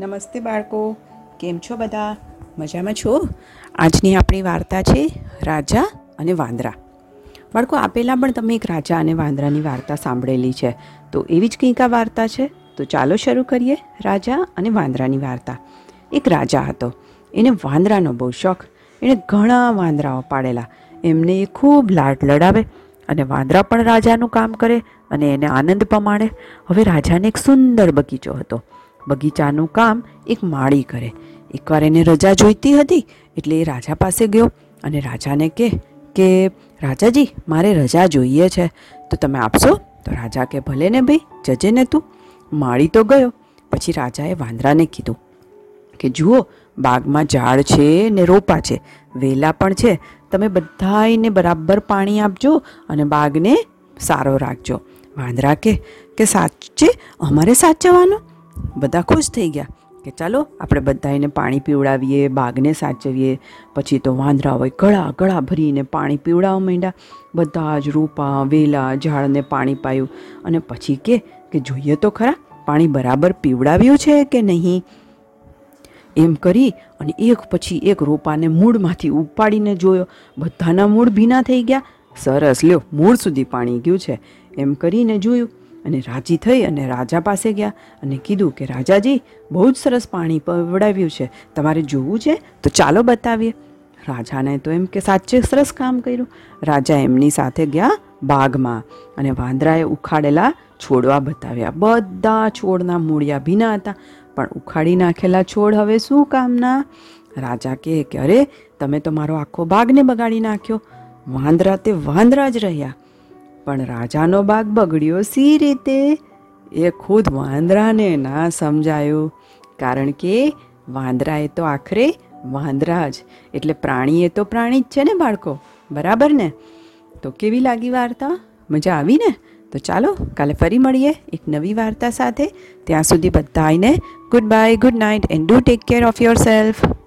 નમસ્તે બાળકો, કેમ છો બધા? મજામાં છો? આજની આપણી વાર્તા છે, રાજા અને વાંદરા. બાળકો, આપેલા પણ તમે એક રાજા અને વાંદરાની વાર્તા સાંભળેલી છે. તો એવી જ કંઈક આ વાર્તા છે? તો ચાલો શરૂ કરીએ, રાજા અને વાંદરાની વાર્તા. એક રાજા હતો. એને વાંદરાનો બહુ શોખ. એણે ઘણા વાંદરાઓ પાડેલા. એમને એ ખૂબ લાડ લડાવે અને વાંદરા પણ રાજાનું કામ કરે અને એને આનંદ પમાડે હવે રાજાને એક સુંદર બગીચો હતો. બગીચાનું કામ એક માળી કરે. એકવાર એને રજા જોઈતી હતી એટલે એ રાજા પાસે ગયો અને રાજાને કહે કે રાજાજી, મારે રજા જોઈએ છે. તો તમે આપશો? તો રાજા કે, ભલે ને ભાઈ, જજે ને તું. માળી તો ગયો. પછી રાજાએ વાંદરાને કીધું કે, જુઓ, બાગમાં ઝાડ છે ને રોપા છે. વેલા પણ છે. તમે બધાને બરાબર પાણી આપજો અને બાગને સારો રાખજો. વાંદરા કે સાચે? અમારે સાચવવાનું? બધા ખુશ થઈ ગયા કે ચાલો આપણે બધા એને પાણી પીવડાવીએ, બાગને સાચવીએ. પછી તો વાંદરા હોય, ગળા ગળા ભરીને પાણી પીવડાવવા માંડ્યા. બધા જ રોપા, વેલા, ઝાડને પાણી પાયું. અને પછી કે કે જોઈએ તો ખરા, પાણી બરાબર પીવડાવ્યું છે કે નહીં? એમ કરી અને એક પછી એક રોપાને મૂળમાંથી ઉપાડીને જોયો. બધાના મૂળ ભીના થઈ ગયા. સરસ, લ્યો, મૂળ સુધી પાણી ગયું છે. એમ કરીને જોયું અને રાજી થઈ અને રાજા પાસે ગયા અને કીધું કે, રાજાજી, બહુ જ સરસ પાણી પવડાવ્યું છે. તમારે જોવું છે? તો ચાલો બતાવીએ. રાજાને તો એમ કે, સાચે સરસ કામ કર્યું. રાજા એમની સાથે ગયા બાગમાં અને વાંદરાએ ઉખાડેલા છોડવા બતાવ્યા. બધા છોડના મૂળિયા ભીના હતા, પણ ઉખાડી નાખેલા છોડ હવે શું કામના? રાજા કહે કે, અરે, તમે તો મારો આખો બાગને બગાડી નાખ્યો. વાંદરા તે વાંદરા જ રહ્યા. પણ રાજાનો બાગ બગડ્યો સી રીતે? એ ખુદ વાંદરાને ના સમજાયું. કારણ કે વાંદરા એ તો આખરે વાંદરા જ. એટલે પ્રાણી એ તો પ્રાણી જ છે ને બાળકો. બરાબર ને? તો કેવી લાગી વાર્તા? મજા આવી ને? તો ચાલો, કાલે ફરી મળીએ એક નવી વાર્તા સાથે. ત્યાં સુધી બધાને goodbye good night and do take care of yourself